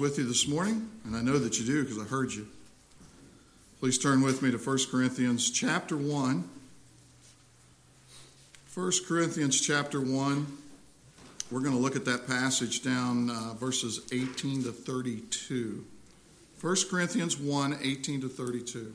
with you this morning, and I know that you do because I heard you. Please turn with me to 1 Corinthians chapter 1. 1 Corinthians chapter 1. We're going to look at that passage down uh, verses 18 to 32. 1 Corinthians 1 18 to 32.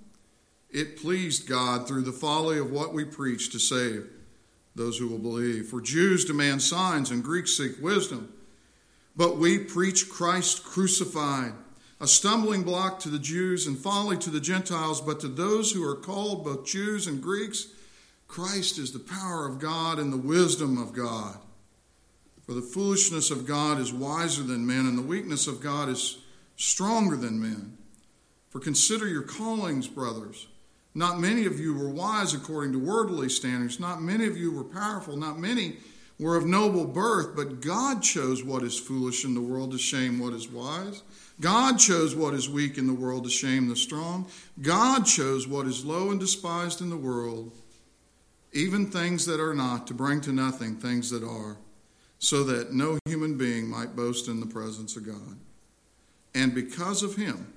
it pleased God through the folly of what we preach to save those who will believe. For Jews demand signs and Greeks seek wisdom. But we preach Christ crucified, a stumbling block to the Jews and folly to the Gentiles, but to those who are called, both Jews and Greeks, Christ is the power of God and the wisdom of God. For the foolishness of God is wiser than men, and the weakness of God is stronger than men. For consider your callings, brothers. Not many of you were wise according to worldly standards. Not many of you were powerful. Not many were of noble birth. But God chose what is foolish in the world to shame what is wise. God chose what is weak in the world to shame the strong. God chose what is low and despised in the world, even things that are not, to bring to nothing things that are, so that no human being might boast in the presence of God. And because of him,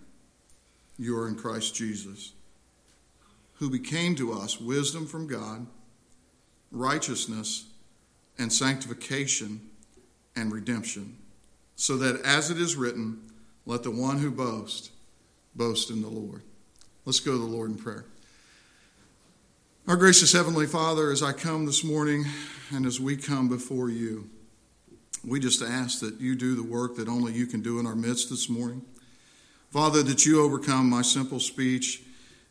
you are in Christ Jesus who became to us wisdom from God, righteousness, and sanctification and redemption, so that as it is written, let the one who boasts boast in the Lord. Let's go to the Lord in prayer. Our gracious Heavenly Father, as I come this morning and as we come before you, we just ask that you do the work that only you can do in our midst this morning. Father, that you overcome my simple speech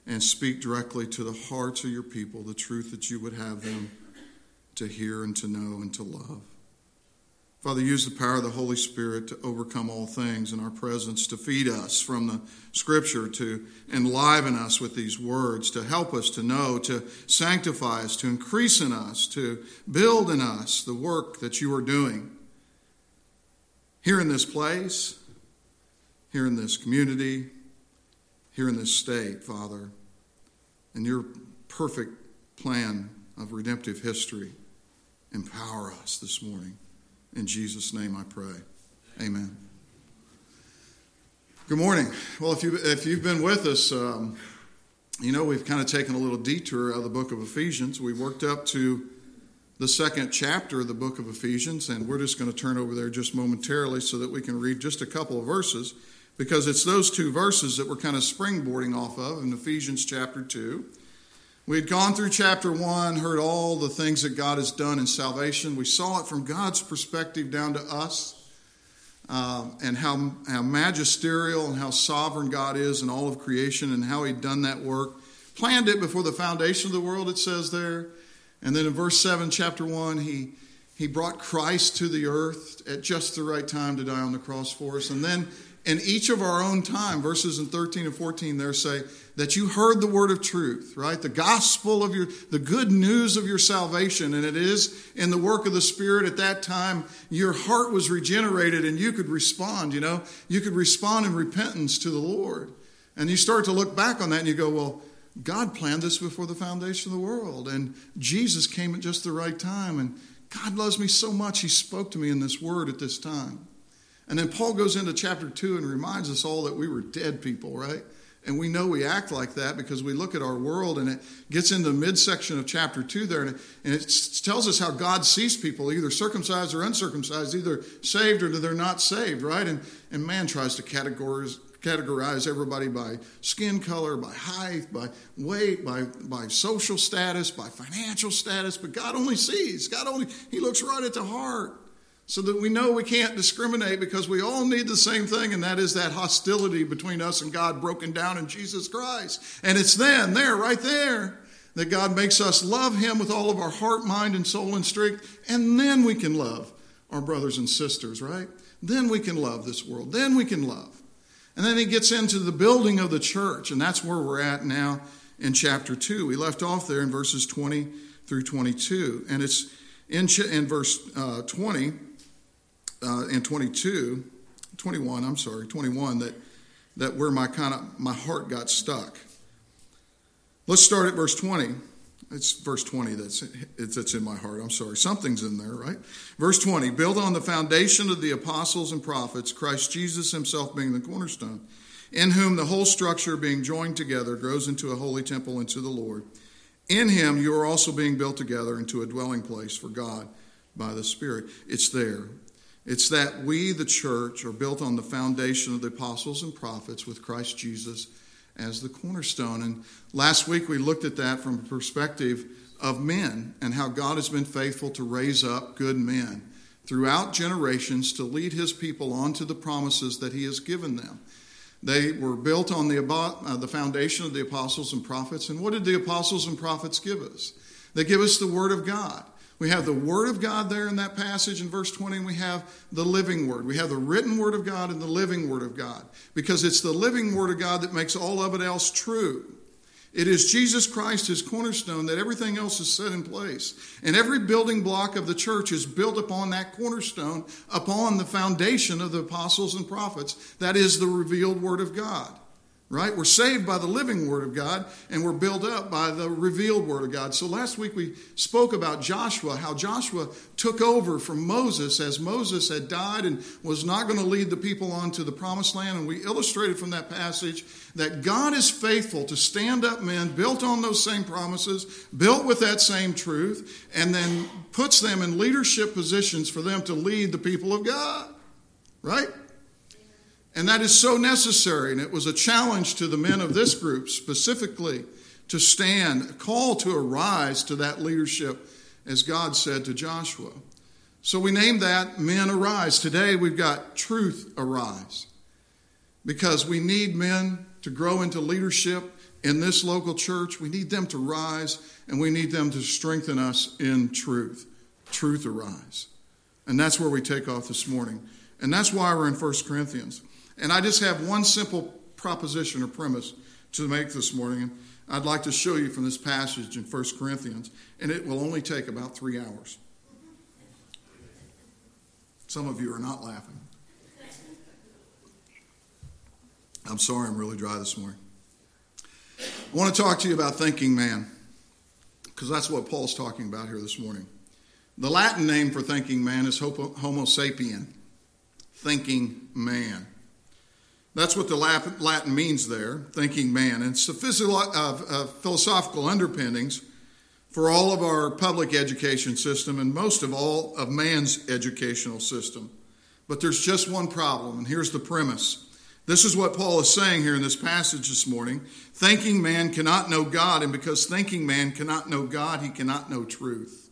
and speak directly to the hearts of your people the truth that you would have them to hear and to know and to love. Father, use the power of the Holy Spirit to overcome all things in our presence, to feed us from the Scripture, to enliven us with these words, to help us to know, to sanctify us, to increase in us, to build in us the work that you are doing here in this place, here in this community, here in this state, Father, in your perfect plan of redemptive history. Empower us this morning. In Jesus' name I pray. Amen. Good morning. Well, if, you, if you've been with us, um, you know we've kind of taken a little detour out of the book of Ephesians. We worked up to the second chapter of the book of Ephesians, and we're just going to turn over there just momentarily so that we can read just a couple of verses because it's those two verses that we're kind of springboarding off of in Ephesians chapter 2. We had gone through chapter 1, heard all the things that God has done in salvation. We saw it from God's perspective down to us. Um, and how, how magisterial and how sovereign God is in all of creation and how He'd done that work. Planned it before the foundation of the world, it says there. And then in verse 7, chapter 1, He, he brought Christ to the earth at just the right time to die on the cross for us. And then in each of our own time, verses in 13 and 14 there say that you heard the word of truth, right? The gospel of your, the good news of your salvation. And it is in the work of the Spirit at that time, your heart was regenerated and you could respond, you know? You could respond in repentance to the Lord. And you start to look back on that and you go, well, God planned this before the foundation of the world. And Jesus came at just the right time. And God loves me so much, He spoke to me in this word at this time. And then Paul goes into chapter 2 and reminds us all that we were dead people, right? And we know we act like that because we look at our world and it gets into the midsection of chapter 2 there and it, and it tells us how God sees people, either circumcised or uncircumcised, either saved or they're not saved, right? And, and man tries to categorize, categorize everybody by skin color, by height, by weight, by, by social status, by financial status, but God only sees. God only, He looks right at the heart. So that we know we can't discriminate because we all need the same thing, and that is that hostility between us and God broken down in Jesus Christ. And it's then, there, right there, that God makes us love Him with all of our heart, mind, and soul and strength, and then we can love our brothers and sisters, right? Then we can love this world. Then we can love. And then he gets into the building of the church, and that's where we're at now in chapter 2. We left off there in verses 20 through 22. And it's in, in verse uh, 20 uh, and 22, 21, I'm sorry, 21, that, that where my kind of my heart got stuck. Let's start at verse 20. It's verse 20 that's, that's in my heart. I'm sorry. Something's in there, right? Verse 20 build on the foundation of the apostles and prophets, Christ Jesus himself being the cornerstone, in whom the whole structure being joined together grows into a holy temple into the Lord. In him you are also being built together into a dwelling place for God by the Spirit. It's there. It's that we, the church, are built on the foundation of the apostles and prophets with Christ Jesus as the cornerstone. And last week we looked at that from a perspective of men and how God has been faithful to raise up good men throughout generations to lead his people onto the promises that he has given them. They were built on the, uh, the foundation of the apostles and prophets. And what did the apostles and prophets give us? They give us the Word of God. We have the Word of God there in that passage in verse 20, and we have the living Word. We have the written Word of God and the living Word of God because it's the living Word of God that makes all of it else true. It is Jesus Christ, his cornerstone, that everything else is set in place. And every building block of the church is built upon that cornerstone, upon the foundation of the apostles and prophets. That is the revealed Word of God right? We're saved by the living Word of God, and we're built up by the revealed Word of God. So last week we spoke about Joshua, how Joshua took over from Moses as Moses had died and was not going to lead the people on to the promised land. And we illustrated from that passage that God is faithful to stand up men built on those same promises, built with that same truth, and then puts them in leadership positions for them to lead the people of God, right? And that is so necessary. And it was a challenge to the men of this group specifically to stand, a call to arise to that leadership, as God said to Joshua. So we named that Men Arise. Today we've got Truth Arise because we need men to grow into leadership in this local church. We need them to rise and we need them to strengthen us in truth. Truth Arise. And that's where we take off this morning. And that's why we're in 1 Corinthians. And I just have one simple proposition or premise to make this morning. I'd like to show you from this passage in 1 Corinthians, and it will only take about three hours. Some of you are not laughing. I'm sorry, I'm really dry this morning. I want to talk to you about thinking man, because that's what Paul's talking about here this morning. The Latin name for thinking man is Homo sapien, thinking man. That's what the Latin means there, thinking man. And uh, uh, philosophical underpinnings for all of our public education system and most of all of man's educational system. But there's just one problem, and here's the premise. This is what Paul is saying here in this passage this morning. Thinking man cannot know God, and because thinking man cannot know God, he cannot know truth.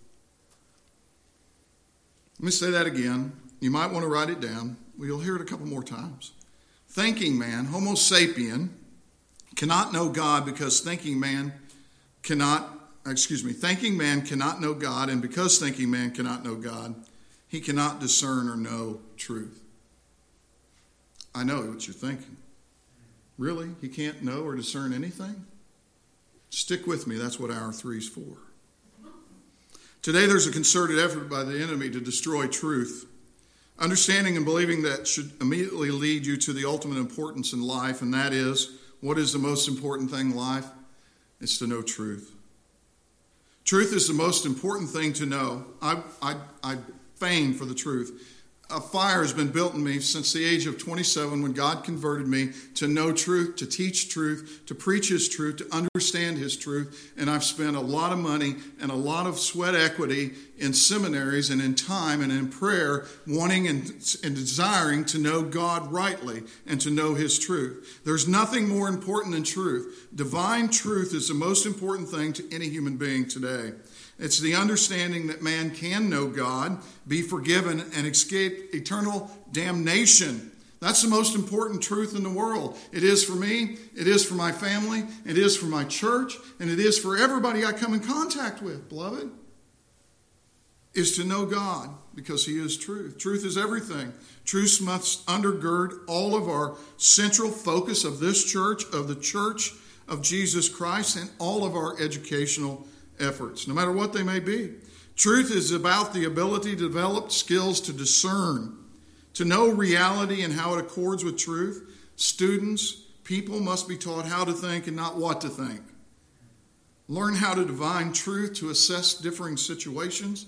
Let me say that again. You might want to write it down. We'll hear it a couple more times. Thinking man, Homo sapien, cannot know God because thinking man cannot, excuse me, thinking man cannot know God, and because thinking man cannot know God, he cannot discern or know truth. I know what you're thinking. Really? He can't know or discern anything? Stick with me, that's what hour three is for. Today, there's a concerted effort by the enemy to destroy truth Understanding and believing that should immediately lead you to the ultimate importance in life, and that is what is the most important thing in life? It's to know truth. Truth is the most important thing to know. I, I, I feign for the truth a fire has been built in me since the age of 27 when God converted me to know truth, to teach truth, to preach His truth, to understand His truth. And I've spent a lot of money and a lot of sweat equity in seminaries and in time and in prayer, wanting and, and desiring to know God rightly and to know His truth. There's nothing more important than truth. Divine truth is the most important thing to any human being today. It's the understanding that man can know God, be forgiven, and escape eternal damnation. That's the most important truth in the world. It is for me, it is for my family, it is for my church, and it is for everybody I come in contact with, beloved. Is to know God because He is truth. Truth is everything. Truth must undergird all of our central focus of this church, of the church of Jesus Christ, and all of our educational efforts, no matter what they may be. Truth is about the ability to develop skills to discern, to know reality and how it accords with truth. Students, people must be taught how to think and not what to think. Learn how to divine truth to assess differing situations,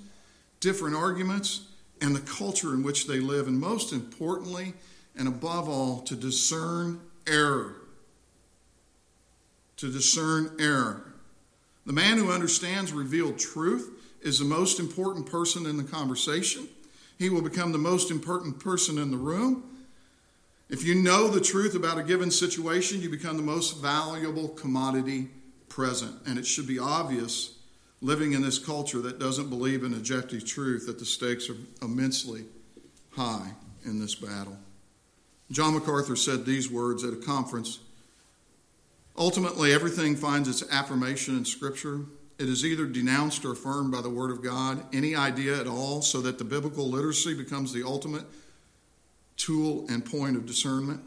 different arguments, and the culture in which they live, and most importantly, and above all, to discern error. To discern error. The man who understands revealed truth is the most important person in the conversation. He will become the most important person in the room. If you know the truth about a given situation, you become the most valuable commodity present. And it should be obvious, living in this culture that doesn't believe in objective truth, that the stakes are immensely high in this battle. John MacArthur said these words at a conference Ultimately, everything finds its affirmation in Scripture. It is either denounced or affirmed by the Word of God, any idea at all, so that the biblical literacy becomes the ultimate tool and point of discernment.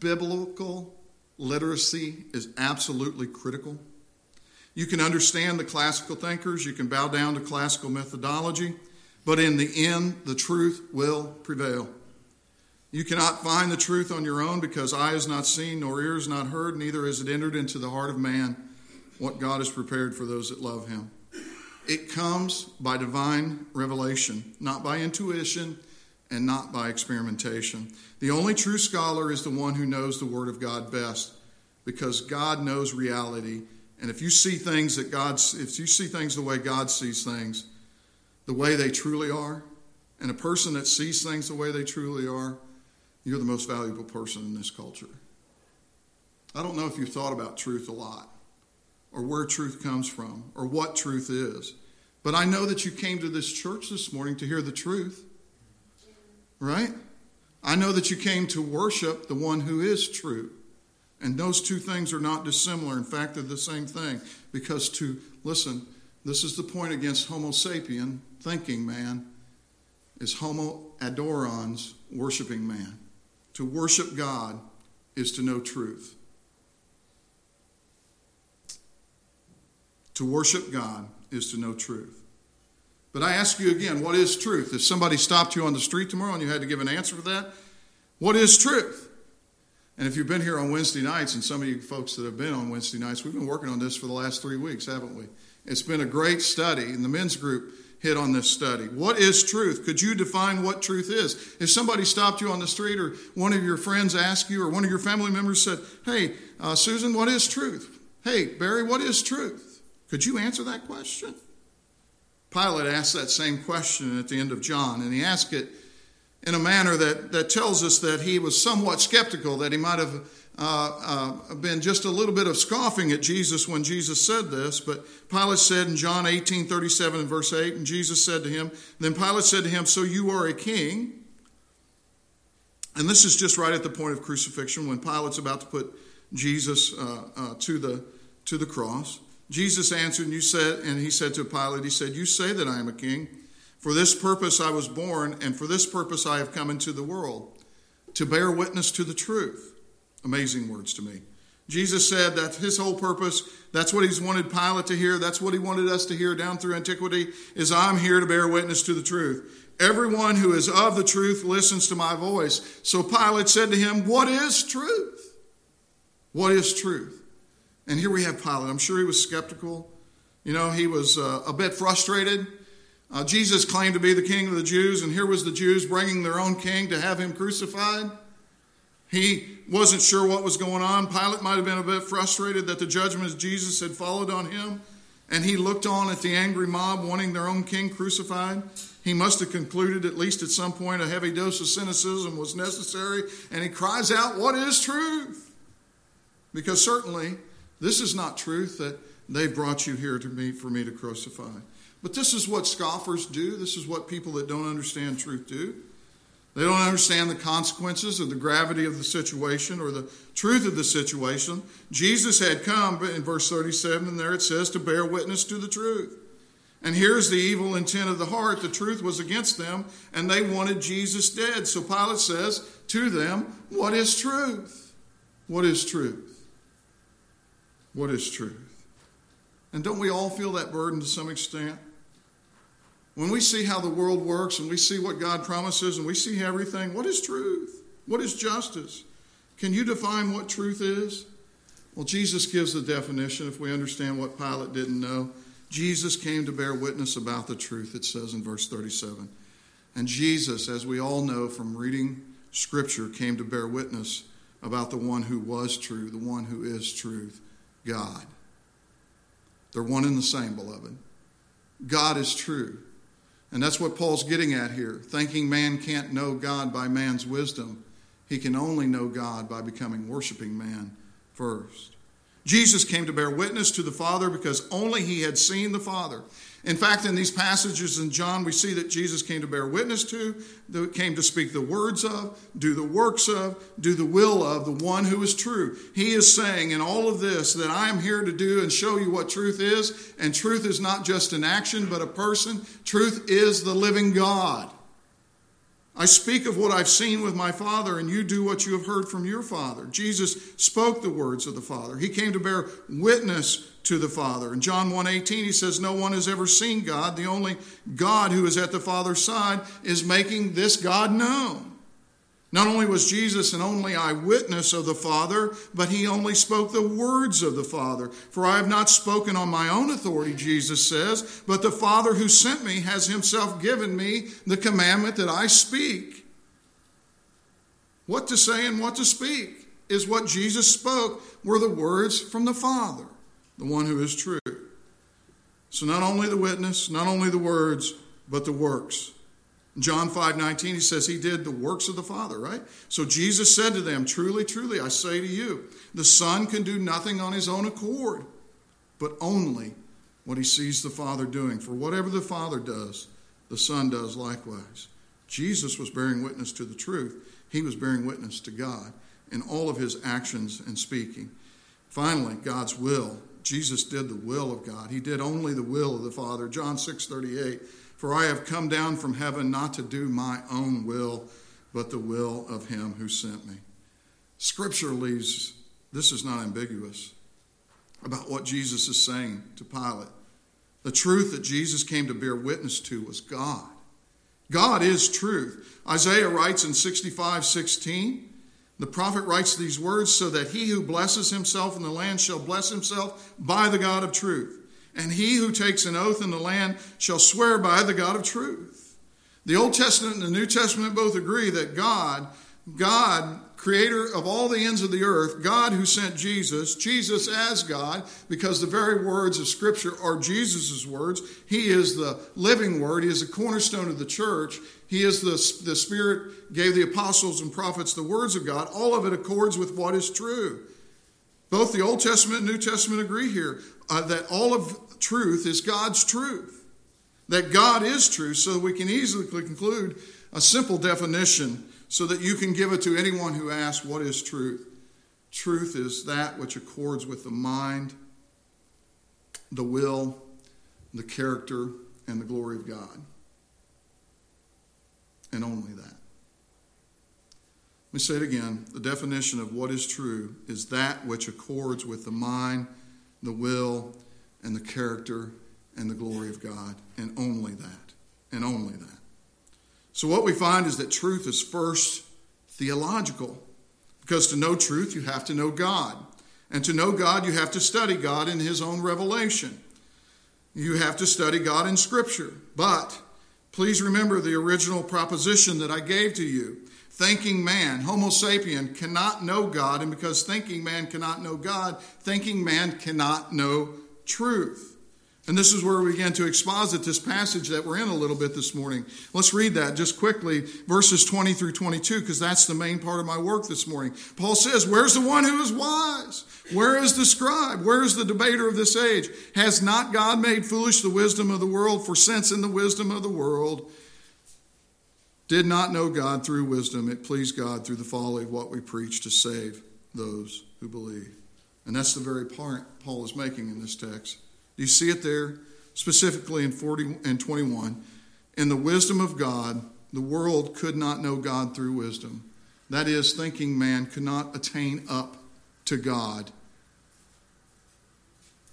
Biblical literacy is absolutely critical. You can understand the classical thinkers, you can bow down to classical methodology, but in the end, the truth will prevail. You cannot find the truth on your own because eye has not seen, nor ear has not heard, neither has it entered into the heart of man what God has prepared for those that love him. It comes by divine revelation, not by intuition and not by experimentation. The only true scholar is the one who knows the Word of God best because God knows reality. And if you see things that God, if you see things the way God sees things, the way they truly are, and a person that sees things the way they truly are, you're the most valuable person in this culture. I don't know if you've thought about truth a lot, or where truth comes from, or what truth is, but I know that you came to this church this morning to hear the truth, right? I know that you came to worship the one who is true. And those two things are not dissimilar. In fact, they're the same thing. Because to, listen, this is the point against Homo sapien, thinking man, is Homo adorans, worshiping man. To worship God is to know truth. To worship God is to know truth. But I ask you again, what is truth? If somebody stopped you on the street tomorrow and you had to give an answer for that, what is truth? And if you've been here on Wednesday nights, and some of you folks that have been on Wednesday nights, we've been working on this for the last three weeks, haven't we? It's been a great study, and the men's group hit on this study. What is truth? Could you define what truth is? If somebody stopped you on the street or one of your friends asked you or one of your family members said, Hey, uh, Susan, what is truth? Hey, Barry, what is truth? Could you answer that question? Pilate asked that same question at the end of John, and he asked it in a manner that, that tells us that he was somewhat skeptical, that he might have uh, uh, been just a little bit of scoffing at Jesus when Jesus said this, but Pilate said in John 18 37 and verse 8, and Jesus said to him, Then Pilate said to him, So you are a king? And this is just right at the point of crucifixion when Pilate's about to put Jesus uh, uh, to, the, to the cross. Jesus answered, and you said, and he said to Pilate, He said, You say that I am a king. For this purpose I was born, and for this purpose I have come into the world, to bear witness to the truth. Amazing words to me. Jesus said that his whole purpose, that's what he's wanted Pilate to hear, that's what he wanted us to hear down through antiquity, is I'm here to bear witness to the truth. Everyone who is of the truth listens to my voice. So Pilate said to him, What is truth? What is truth? And here we have Pilate. I'm sure he was skeptical. You know, he was uh, a bit frustrated. Uh, Jesus claimed to be the king of the Jews, and here was the Jews bringing their own king to have him crucified. He wasn't sure what was going on. Pilate might have been a bit frustrated that the judgment of Jesus had followed on him, and he looked on at the angry mob wanting their own king crucified. He must have concluded, at least at some point, a heavy dose of cynicism was necessary, and he cries out, What is truth? Because certainly, this is not truth that They've brought you here to me for me to crucify. But this is what scoffers do. This is what people that don't understand truth do. They don't understand the consequences or the gravity of the situation or the truth of the situation. Jesus had come, in verse 37, and there it says, to bear witness to the truth. And here's the evil intent of the heart. The truth was against them, and they wanted Jesus dead. So Pilate says to them, What is truth? What is truth? What is truth? And don't we all feel that burden to some extent? When we see how the world works and we see what God promises and we see everything, what is truth? What is justice? Can you define what truth is? Well, Jesus gives the definition if we understand what Pilate didn't know. Jesus came to bear witness about the truth, it says in verse 37. And Jesus, as we all know from reading Scripture, came to bear witness about the one who was true, the one who is truth, God. They're one and the same, beloved. God is true. And that's what Paul's getting at here. Thinking man can't know God by man's wisdom, he can only know God by becoming worshiping man first. Jesus came to bear witness to the Father because only he had seen the Father. In fact, in these passages in John, we see that Jesus came to bear witness to, came to speak the words of, do the works of, do the will of the one who is true. He is saying in all of this that I am here to do and show you what truth is. And truth is not just an action, but a person. Truth is the living God. I speak of what I've seen with my Father, and you do what you have heard from your Father. Jesus spoke the words of the Father. He came to bear witness to the Father. In John 1:18 he says no one has ever seen God. The only God who is at the Father's side is making this God known. Not only was Jesus an only eyewitness of the Father, but he only spoke the words of the Father. For I have not spoken on my own authority, Jesus says, but the Father who sent me has himself given me the commandment that I speak. What to say and what to speak is what Jesus spoke, were the words from the Father, the one who is true. So not only the witness, not only the words, but the works. John 5 19, he says he did the works of the Father, right? So Jesus said to them, Truly, truly, I say to you, the Son can do nothing on his own accord, but only what he sees the Father doing. For whatever the Father does, the Son does likewise. Jesus was bearing witness to the truth, he was bearing witness to God in all of his actions and speaking. Finally, God's will. Jesus did the will of God. He did only the will of the Father. John 6 38. For I have come down from heaven not to do my own will, but the will of him who sent me. Scripture leaves, this is not ambiguous, about what Jesus is saying to Pilate. The truth that Jesus came to bear witness to was God. God is truth. Isaiah writes in 65 16, the prophet writes these words so that he who blesses himself in the land shall bless himself by the God of truth and he who takes an oath in the land shall swear by the God of truth. The Old Testament and the New Testament both agree that God, God, creator of all the ends of the earth, God who sent Jesus, Jesus as God, because the very words of Scripture are Jesus' words. He is the living word, He is the cornerstone of the church. He is the, the Spirit gave the apostles and prophets the words of God. All of it accords with what is true. Both the Old Testament and New Testament agree here uh, that all of truth is God's truth. That God is true, so we can easily conclude a simple definition so that you can give it to anyone who asks, What is truth? Truth is that which accords with the mind, the will, the character, and the glory of God. And only that. Let me say it again. The definition of what is true is that which accords with the mind, the will, and the character and the glory of God, and only that, and only that. So, what we find is that truth is first theological, because to know truth, you have to know God. And to know God, you have to study God in His own revelation. You have to study God in Scripture. But please remember the original proposition that I gave to you thinking man, Homo sapien, cannot know God, and because thinking man cannot know God, thinking man cannot know truth. And this is where we begin to exposit this passage that we're in a little bit this morning. Let's read that just quickly, verses 20 through 22, because that's the main part of my work this morning. Paul says, Where's the one who is wise? Where is the scribe? Where is the debater of this age? Has not God made foolish the wisdom of the world? For since in the wisdom of the world did not know God through wisdom, it pleased God through the folly of what we preach to save those who believe. And that's the very point Paul is making in this text. Do you see it there? Specifically in 40 and 21. In the wisdom of God, the world could not know God through wisdom. That is, thinking man could not attain up to God.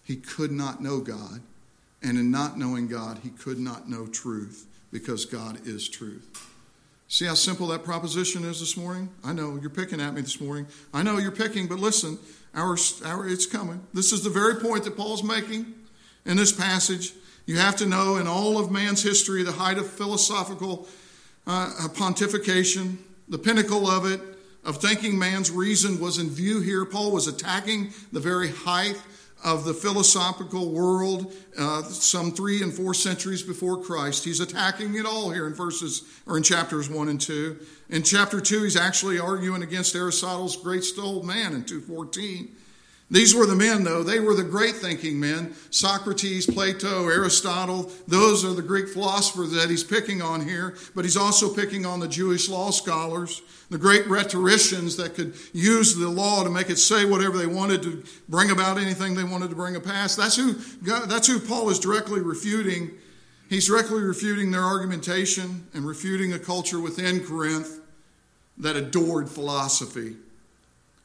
He could not know God. And in not knowing God, he could not know truth because God is truth. See how simple that proposition is this morning? I know you're picking at me this morning. I know you're picking, but listen, our, our, it's coming. This is the very point that Paul's making in this passage. You have to know in all of man's history, the height of philosophical uh, pontification, the pinnacle of it, of thinking man's reason was in view here. Paul was attacking the very height of the philosophical world uh, some three and four centuries before Christ. He's attacking it all here in verses or in chapters one and two. In chapter two, he's actually arguing against Aristotle's great souled man in 214. These were the men, though. They were the great thinking men Socrates, Plato, Aristotle. Those are the Greek philosophers that he's picking on here. But he's also picking on the Jewish law scholars, the great rhetoricians that could use the law to make it say whatever they wanted to bring about anything they wanted to bring a pass. That's who, that's who Paul is directly refuting. He's directly refuting their argumentation and refuting a culture within Corinth that adored philosophy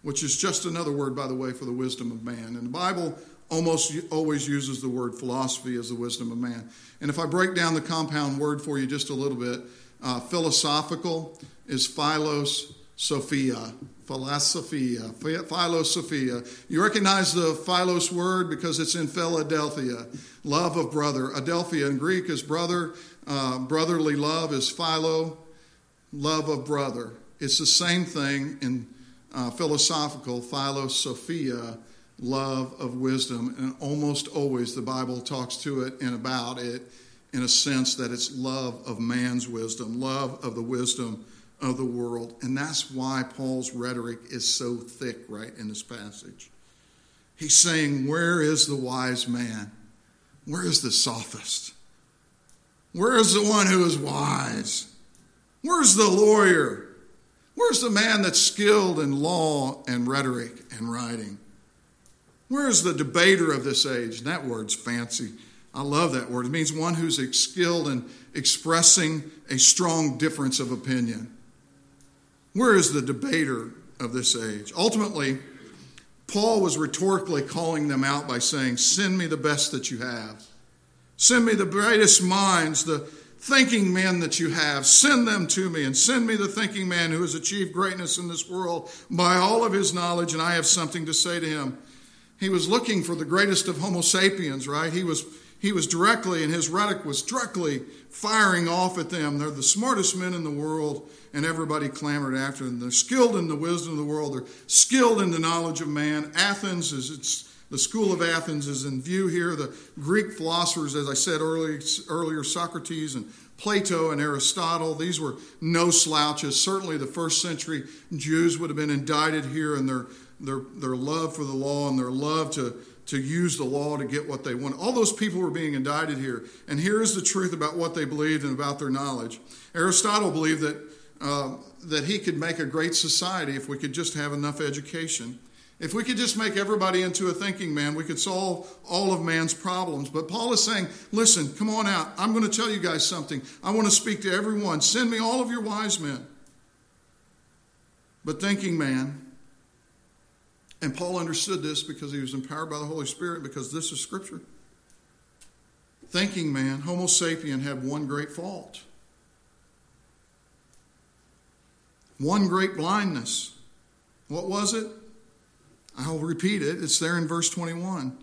which is just another word, by the way, for the wisdom of man. And the Bible almost always uses the word philosophy as the wisdom of man. And if I break down the compound word for you just a little bit, uh, philosophical is philos sophia. Philosophia, philosophia. You recognize the philos word because it's in Philadelphia, love of brother. Adelphia in Greek is brother. Uh, brotherly love is philo, love of brother. It's the same thing in uh, philosophical, philosophia, love of wisdom. And almost always the Bible talks to it and about it in a sense that it's love of man's wisdom, love of the wisdom of the world. And that's why Paul's rhetoric is so thick right in this passage. He's saying, Where is the wise man? Where is the sophist? Where is the one who is wise? Where's the lawyer? Where's the man that's skilled in law and rhetoric and writing? Where's the debater of this age? And That word's fancy. I love that word. It means one who's skilled in expressing a strong difference of opinion. Where is the debater of this age? Ultimately, Paul was rhetorically calling them out by saying, Send me the best that you have. Send me the brightest minds, the thinking men that you have, send them to me, and send me the thinking man who has achieved greatness in this world by all of his knowledge, and I have something to say to him. He was looking for the greatest of Homo sapiens, right? He was he was directly, and his rhetoric was directly firing off at them. They're the smartest men in the world, and everybody clamored after them. They're skilled in the wisdom of the world. They're skilled in the knowledge of man. Athens is it's the school of Athens is in view here. The Greek philosophers, as I said earlier, Socrates and Plato and Aristotle, these were no slouches. Certainly, the first century Jews would have been indicted here in their, their, their love for the law and their love to, to use the law to get what they want. All those people were being indicted here. And here is the truth about what they believed and about their knowledge. Aristotle believed that, uh, that he could make a great society if we could just have enough education. If we could just make everybody into a thinking man, we could solve all of man's problems. But Paul is saying, listen, come on out. I'm going to tell you guys something. I want to speak to everyone. Send me all of your wise men. But thinking man, and Paul understood this because he was empowered by the Holy Spirit, because this is Scripture. Thinking man, Homo sapien, had one great fault. One great blindness. What was it? I'll repeat it. It's there in verse 21.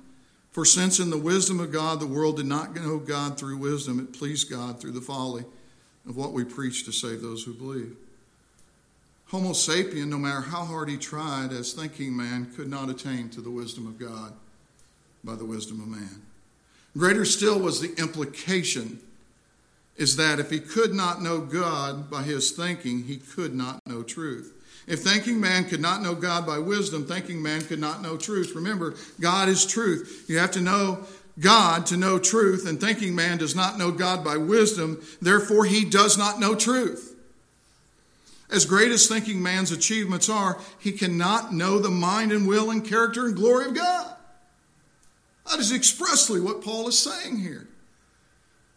For since in the wisdom of God the world did not know God through wisdom, it pleased God through the folly of what we preach to save those who believe. Homo sapien, no matter how hard he tried as thinking man, could not attain to the wisdom of God by the wisdom of man. Greater still was the implication is that if he could not know God by his thinking, he could not know truth. If thinking man could not know God by wisdom, thinking man could not know truth. Remember, God is truth. You have to know God to know truth, and thinking man does not know God by wisdom, therefore he does not know truth. As great as thinking man's achievements are, he cannot know the mind and will and character and glory of God. That is expressly what Paul is saying here.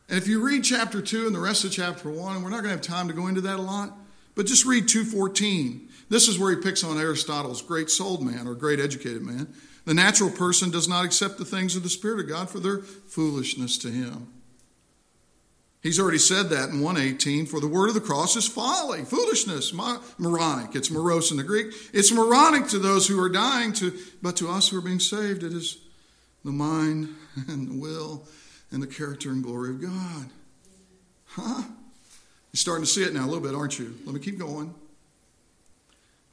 And if you read chapter 2 and the rest of chapter 1, and we're not going to have time to go into that a lot, but just read 214. This is where he picks on Aristotle's great souled man or great educated man. The natural person does not accept the things of the Spirit of God for their foolishness to him. He's already said that in 118 for the word of the cross is folly, foolishness, moronic. It's morose in the Greek. It's moronic to those who are dying, to, but to us who are being saved, it is the mind and the will and the character and glory of God. Huh? You're starting to see it now a little bit, aren't you? Let me keep going.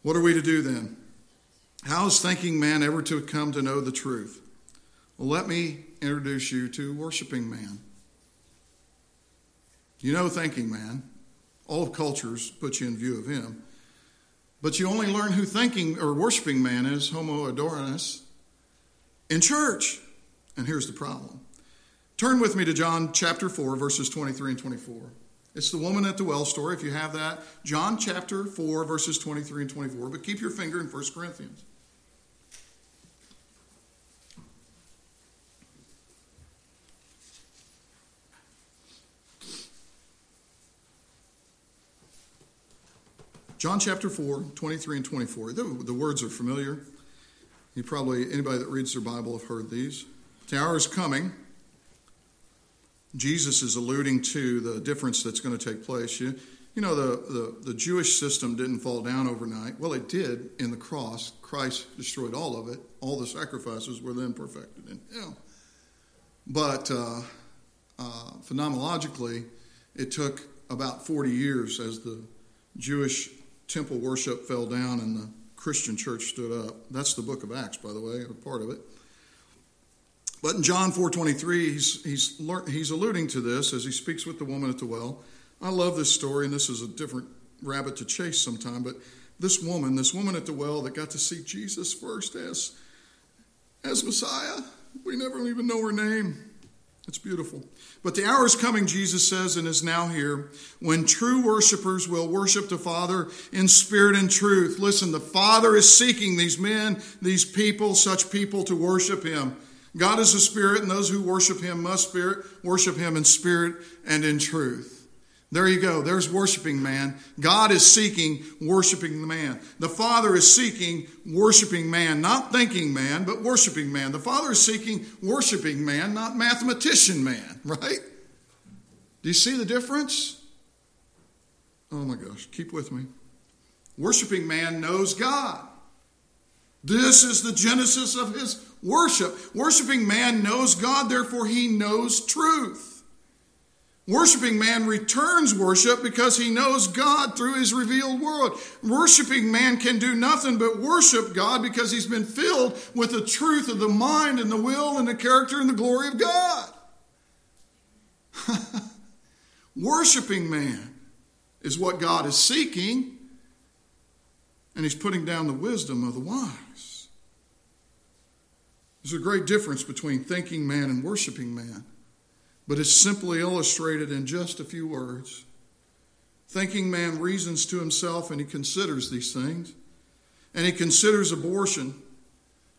What are we to do then? How is thinking man ever to come to know the truth? Well, let me introduce you to worshiping man. You know thinking man. All cultures put you in view of him. But you only learn who thinking or worshiping man is, homo adorans, in church. And here's the problem. Turn with me to John chapter 4, verses 23 and 24. It's the woman at the well story, if you have that. John chapter 4, verses 23 and 24. But keep your finger in 1 Corinthians. John chapter 4, 23 and 24. The, the, words are familiar. You probably, anybody that reads their Bible have heard these. The hour is coming. Jesus is alluding to the difference that's going to take place. You, you know, the, the, the Jewish system didn't fall down overnight. Well, it did in the cross. Christ destroyed all of it. All the sacrifices were then perfected in Him. But uh, uh, phenomenologically, it took about 40 years as the Jewish temple worship fell down and the Christian church stood up. That's the book of Acts, by the way, or part of it. But in John 4:23, he's he's he's alluding to this as he speaks with the woman at the well. I love this story, and this is a different rabbit to chase sometime. But this woman, this woman at the well that got to see Jesus first as as Messiah, we never even know her name. It's beautiful. But the hour is coming, Jesus says, and is now here, when true worshipers will worship the Father in spirit and truth. Listen, the Father is seeking these men, these people, such people to worship Him. God is a spirit, and those who worship Him must spirit, worship Him in spirit and in truth. There you go. There's worshiping man. God is seeking worshiping the man. The Father is seeking worshiping man, not thinking man, but worshiping man. The Father is seeking worshiping man, not mathematician man, right? Do you see the difference? Oh my gosh, keep with me. Worshiping man knows God. This is the genesis of his worship. Worshiping man knows God, therefore he knows truth. Worshiping man returns worship because he knows God through his revealed world. Worshiping man can do nothing but worship God because he's been filled with the truth of the mind and the will and the character and the glory of God. Worshiping man is what God is seeking, and he's putting down the wisdom of the wise. There's a great difference between thinking man and worshiping man but it's simply illustrated in just a few words. Thinking man reasons to himself and he considers these things. And he considers abortion.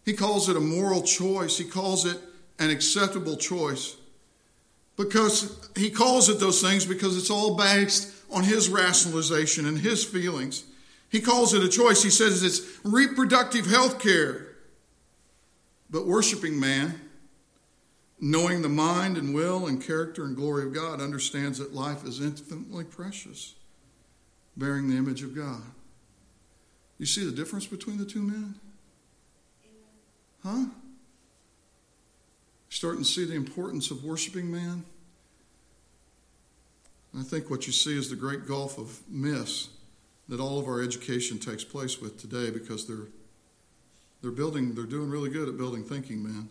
He calls it a moral choice, he calls it an acceptable choice. Because he calls it those things because it's all based on his rationalization and his feelings. He calls it a choice. He says it's reproductive health care. But worshiping man, knowing the mind and will and character and glory of God, understands that life is infinitely precious, bearing the image of God. You see the difference between the two men? Huh? Starting to see the importance of worshiping man? I think what you see is the great gulf of miss that all of our education takes place with today because they're they're building they're doing really good at building thinking man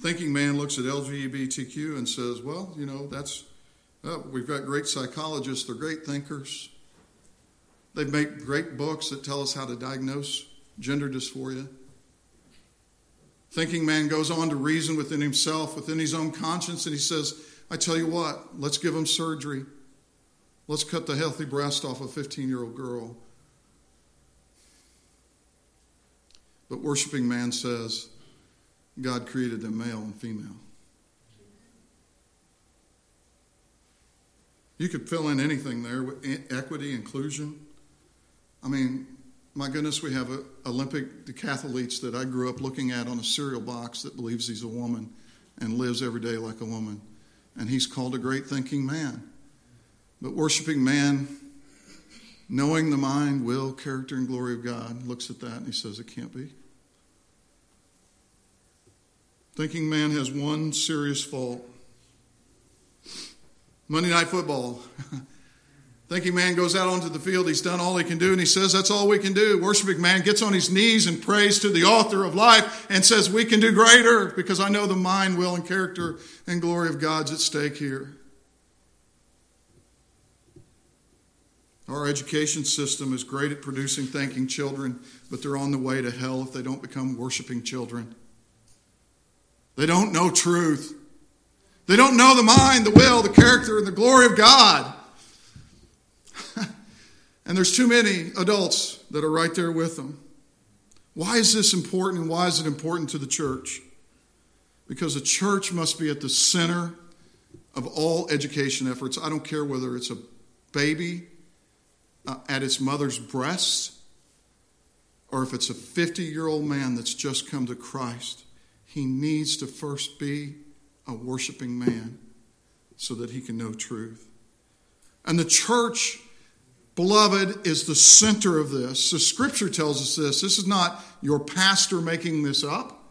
Thinking man looks at LGBTQ and says, well, you know, that's, oh, we've got great psychologists, they're great thinkers. They've made great books that tell us how to diagnose gender dysphoria. Thinking man goes on to reason within himself, within his own conscience, and he says, I tell you what, let's give him surgery. Let's cut the healthy breast off a 15 year old girl. But worshiping man says, God created them male and female. You could fill in anything there with equity, inclusion. I mean, my goodness, we have a, Olympic decathletes that I grew up looking at on a cereal box that believes he's a woman and lives every day like a woman. And he's called a great thinking man. But worshiping man, knowing the mind, will, character, and glory of God, looks at that and he says, it can't be. Thinking man has one serious fault. Monday Night Football. Thinking man goes out onto the field, he's done all he can do, and he says, That's all we can do. Worshiping man gets on his knees and prays to the author of life and says, We can do greater because I know the mind, will, and character and glory of God's at stake here. Our education system is great at producing thinking children, but they're on the way to hell if they don't become worshiping children. They don't know truth. They don't know the mind, the will, the character, and the glory of God. and there's too many adults that are right there with them. Why is this important and why is it important to the church? Because the church must be at the center of all education efforts. I don't care whether it's a baby uh, at its mother's breast or if it's a 50 year old man that's just come to Christ he needs to first be a worshiping man so that he can know truth. And the church, beloved, is the center of this. The scripture tells us this. This is not your pastor making this up.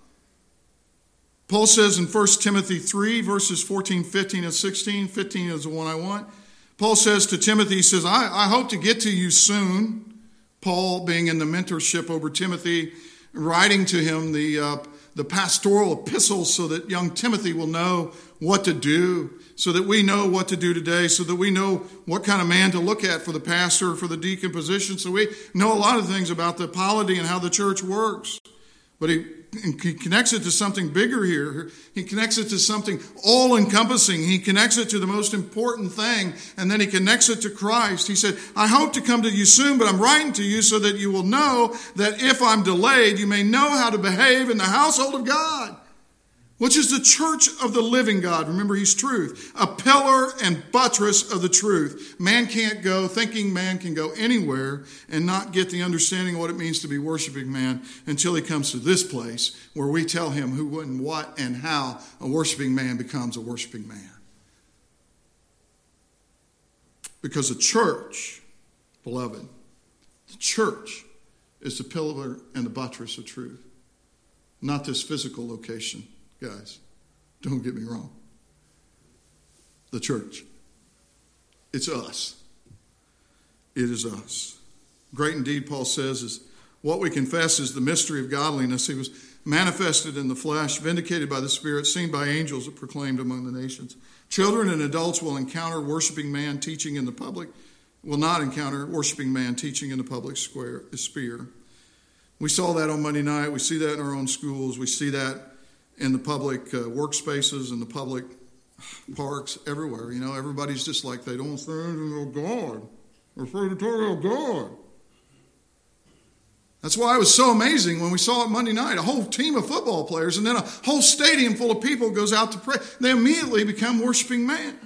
Paul says in 1 Timothy 3, verses 14, 15, and 16, 15 is the one I want. Paul says to Timothy, he says, I, I hope to get to you soon. Paul, being in the mentorship over Timothy, writing to him the uh, the pastoral epistles so that young Timothy will know what to do, so that we know what to do today, so that we know what kind of man to look at for the pastor, for the deacon position, so we know a lot of things about the polity and how the church works. But he he connects it to something bigger here. He connects it to something all encompassing. He connects it to the most important thing, and then he connects it to Christ. He said, I hope to come to you soon, but I'm writing to you so that you will know that if I'm delayed, you may know how to behave in the household of God which is the church of the living God. Remember, he's truth, a pillar and buttress of the truth. Man can't go, thinking man can go anywhere and not get the understanding of what it means to be worshiping man until he comes to this place where we tell him who and what and how a worshiping man becomes a worshiping man. Because the church, beloved, the church is the pillar and the buttress of truth, not this physical location guys. Don't get me wrong. The church. It's us. It is us. Great indeed, Paul says, is what we confess is the mystery of godliness. He was manifested in the flesh, vindicated by the Spirit, seen by angels, proclaimed among the nations. Children and adults will encounter worshiping man teaching in the public, will not encounter worshiping man teaching in the public square, sphere. We saw that on Monday night. We see that in our own schools. We see that in the public uh, workspaces and the public parks everywhere. You know, everybody's just like they don't say anything about God. They're afraid to talk about God. That's why it was so amazing when we saw it Monday night. A whole team of football players and then a whole stadium full of people goes out to pray. They immediately become worshiping man.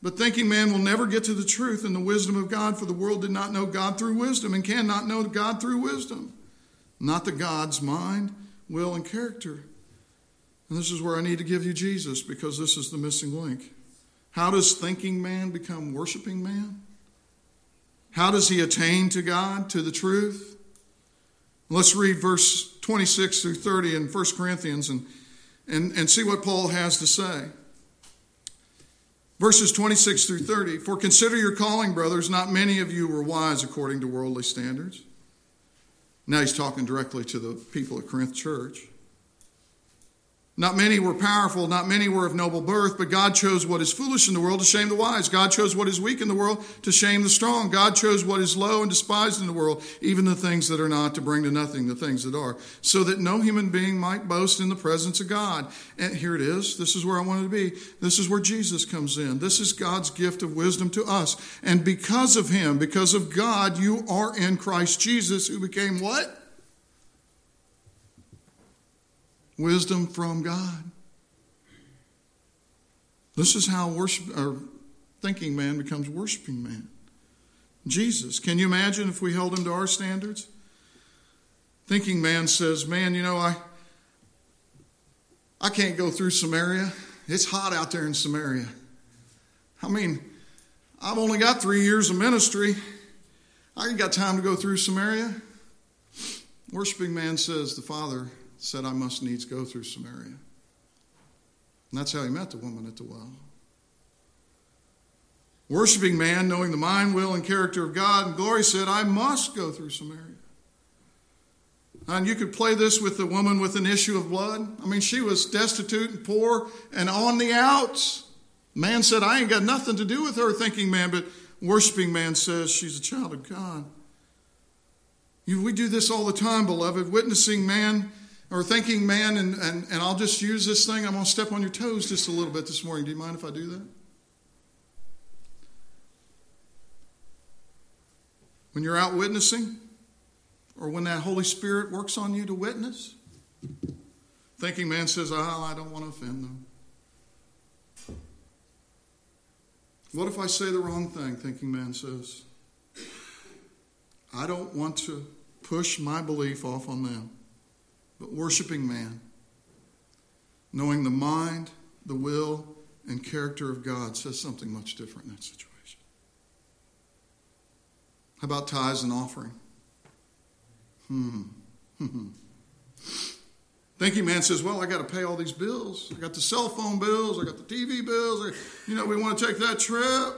But thinking man will never get to the truth and the wisdom of God, for the world did not know God through wisdom and cannot know God through wisdom not the God's mind, will, and character. And this is where I need to give you Jesus because this is the missing link. How does thinking man become worshiping man? How does he attain to God, to the truth? Let's read verse 26 through 30 in 1 Corinthians and, and, and see what Paul has to say. Verses 26 through 30 For consider your calling, brothers, not many of you were wise according to worldly standards. Now he's talking directly to the people at Corinth church. Not many were powerful, not many were of noble birth, but God chose what is foolish in the world to shame the wise. God chose what is weak in the world to shame the strong. God chose what is low and despised in the world, even the things that are not, to bring to nothing the things that are, so that no human being might boast in the presence of God. And here it is. This is where I wanted to be. This is where Jesus comes in. This is God's gift of wisdom to us. And because of Him, because of God, you are in Christ Jesus, who became what? Wisdom from God. This is how worship or thinking man becomes worshiping man. Jesus. Can you imagine if we held him to our standards? Thinking man says, "Man, you know, I I can't go through Samaria. It's hot out there in Samaria. I mean, I've only got 3 years of ministry. I ain't got time to go through Samaria." Worshiping man says, "The Father said, I must needs go through Samaria. And that's how he met the woman at the well. Worshipping man, knowing the mind, will, and character of God and glory, said, I must go through Samaria. And you could play this with the woman with an issue of blood. I mean, she was destitute and poor and on the outs. Man said, I ain't got nothing to do with her, thinking man, but worshiping man says she's a child of God. We do this all the time, beloved, witnessing man or thinking, man, and, and, and I'll just use this thing, I'm going to step on your toes just a little bit this morning. Do you mind if I do that? When you're out witnessing, or when that Holy Spirit works on you to witness, thinking man says, oh, I don't want to offend them. What if I say the wrong thing? Thinking man says, I don't want to push my belief off on them but worshiping man, knowing the mind, the will, and character of God says something much different in that situation. How about tithes and offering? Hmm. Thinking man says, Well, I got to pay all these bills. I got the cell phone bills, I got the TV bills. You know, we want to take that trip.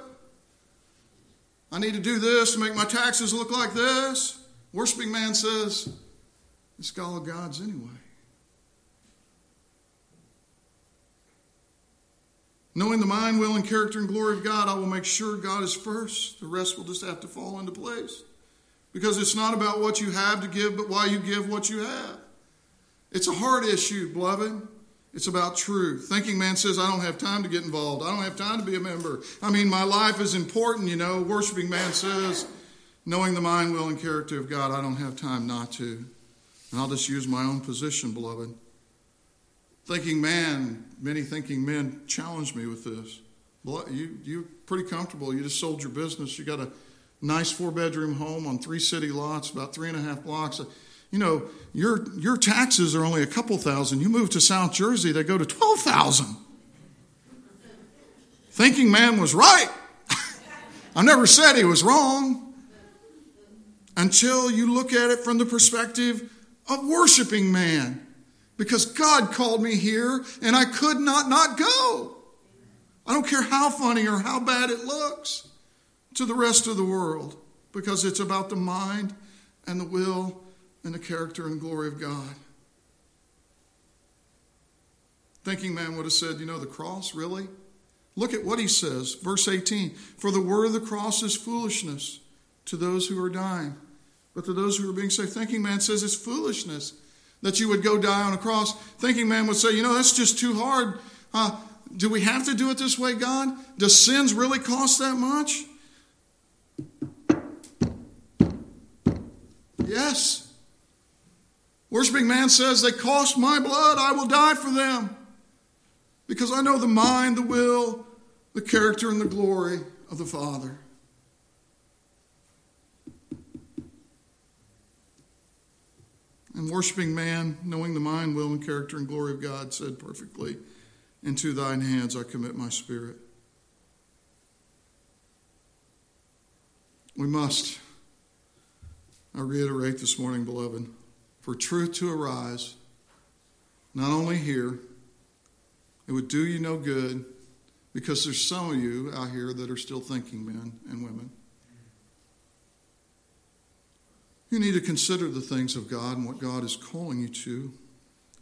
I need to do this to make my taxes look like this. Worshipping man says, it's all God's anyway. Knowing the mind, will, and character and glory of God, I will make sure God is first. The rest will just have to fall into place. Because it's not about what you have to give, but why you give what you have. It's a hard issue, beloved. It's about truth. Thinking man says, I don't have time to get involved. I don't have time to be a member. I mean, my life is important, you know. Worshiping man says, knowing the mind, will, and character of God, I don't have time not to. And I'll just use my own position, beloved. Thinking man, many thinking men challenge me with this. You, you're pretty comfortable. You just sold your business. You got a nice four bedroom home on three city lots, about three and a half blocks. You know, your, your taxes are only a couple thousand. You move to South Jersey, they go to 12,000. Thinking man was right. I never said he was wrong until you look at it from the perspective of worshiping man because God called me here and I could not not go. I don't care how funny or how bad it looks to the rest of the world because it's about the mind and the will and the character and glory of God. Thinking man would have said, You know, the cross, really? Look at what he says, verse 18 For the word of the cross is foolishness to those who are dying but to those who are being saved. Thinking man says it's foolishness that you would go die on a cross. Thinking man would say, you know, that's just too hard. Uh, do we have to do it this way, God? Does sins really cost that much? Yes. Worshipping man says, They cost my blood, I will die for them. Because I know the mind, the will, the character, and the glory of the Father. And worshiping man, knowing the mind, will, and character and glory of God, said perfectly, Into thine hands I commit my spirit. We must, I reiterate this morning, beloved, for truth to arise, not only here, it would do you no good because there's some of you out here that are still thinking, men and women. You need to consider the things of God and what God is calling you to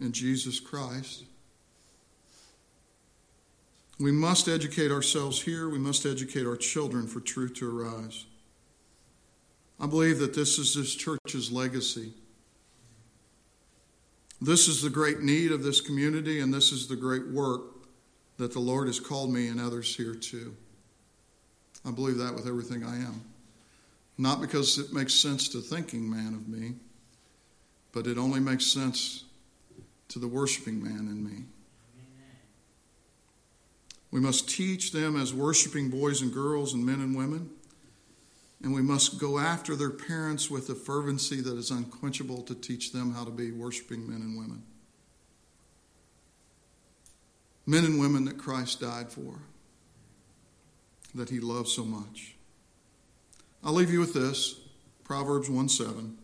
in Jesus Christ. We must educate ourselves here. We must educate our children for truth to arise. I believe that this is this church's legacy. This is the great need of this community, and this is the great work that the Lord has called me and others here to. I believe that with everything I am. Not because it makes sense to thinking man of me, but it only makes sense to the worshiping man in me. We must teach them as worshiping boys and girls and men and women. And we must go after their parents with a fervency that is unquenchable to teach them how to be worshiping men and women. Men and women that Christ died for, that he loved so much. I'll leave you with this Proverbs 1 7.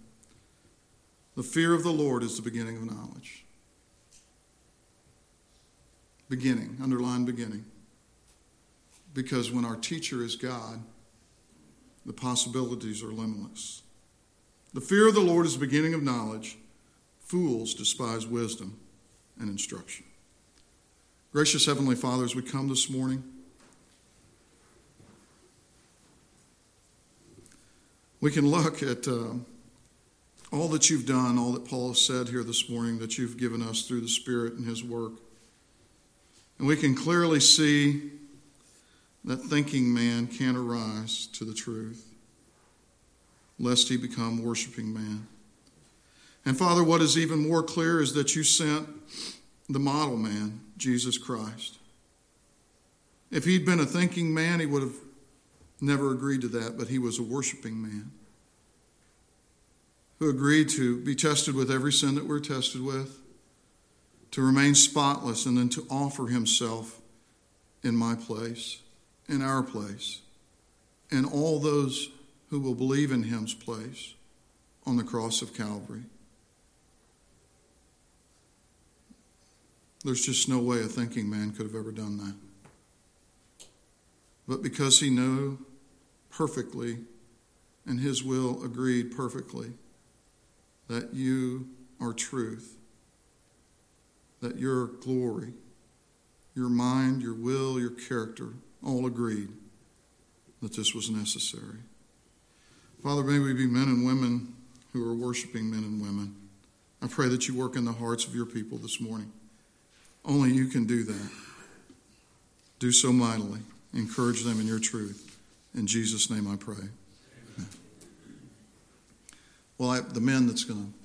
The fear of the Lord is the beginning of knowledge. Beginning, underline beginning. Because when our teacher is God, the possibilities are limitless. The fear of the Lord is the beginning of knowledge. Fools despise wisdom and instruction. Gracious Heavenly Father, as we come this morning, we can look at uh, all that you've done, all that Paul has said here this morning, that you've given us through the Spirit and His work. And we can clearly see that thinking man can't arise to the truth, lest he become worshiping man. And Father, what is even more clear is that you sent the model man, Jesus Christ. If he'd been a thinking man, he would have never agreed to that, but he was a worshiping man who agreed to be tested with every sin that we're tested with, to remain spotless, and then to offer himself in my place in our place and all those who will believe in him's place on the cross of Calvary. There's just no way a thinking man could have ever done that. But because he knew perfectly and his will agreed perfectly that you are truth, that your glory, your mind, your will, your character all agreed that this was necessary. Father, may we be men and women who are worshiping men and women. I pray that you work in the hearts of your people this morning. Only you can do that. Do so mightily. Encourage them in your truth. In Jesus' name I pray. Amen. Well, I, the men that's going to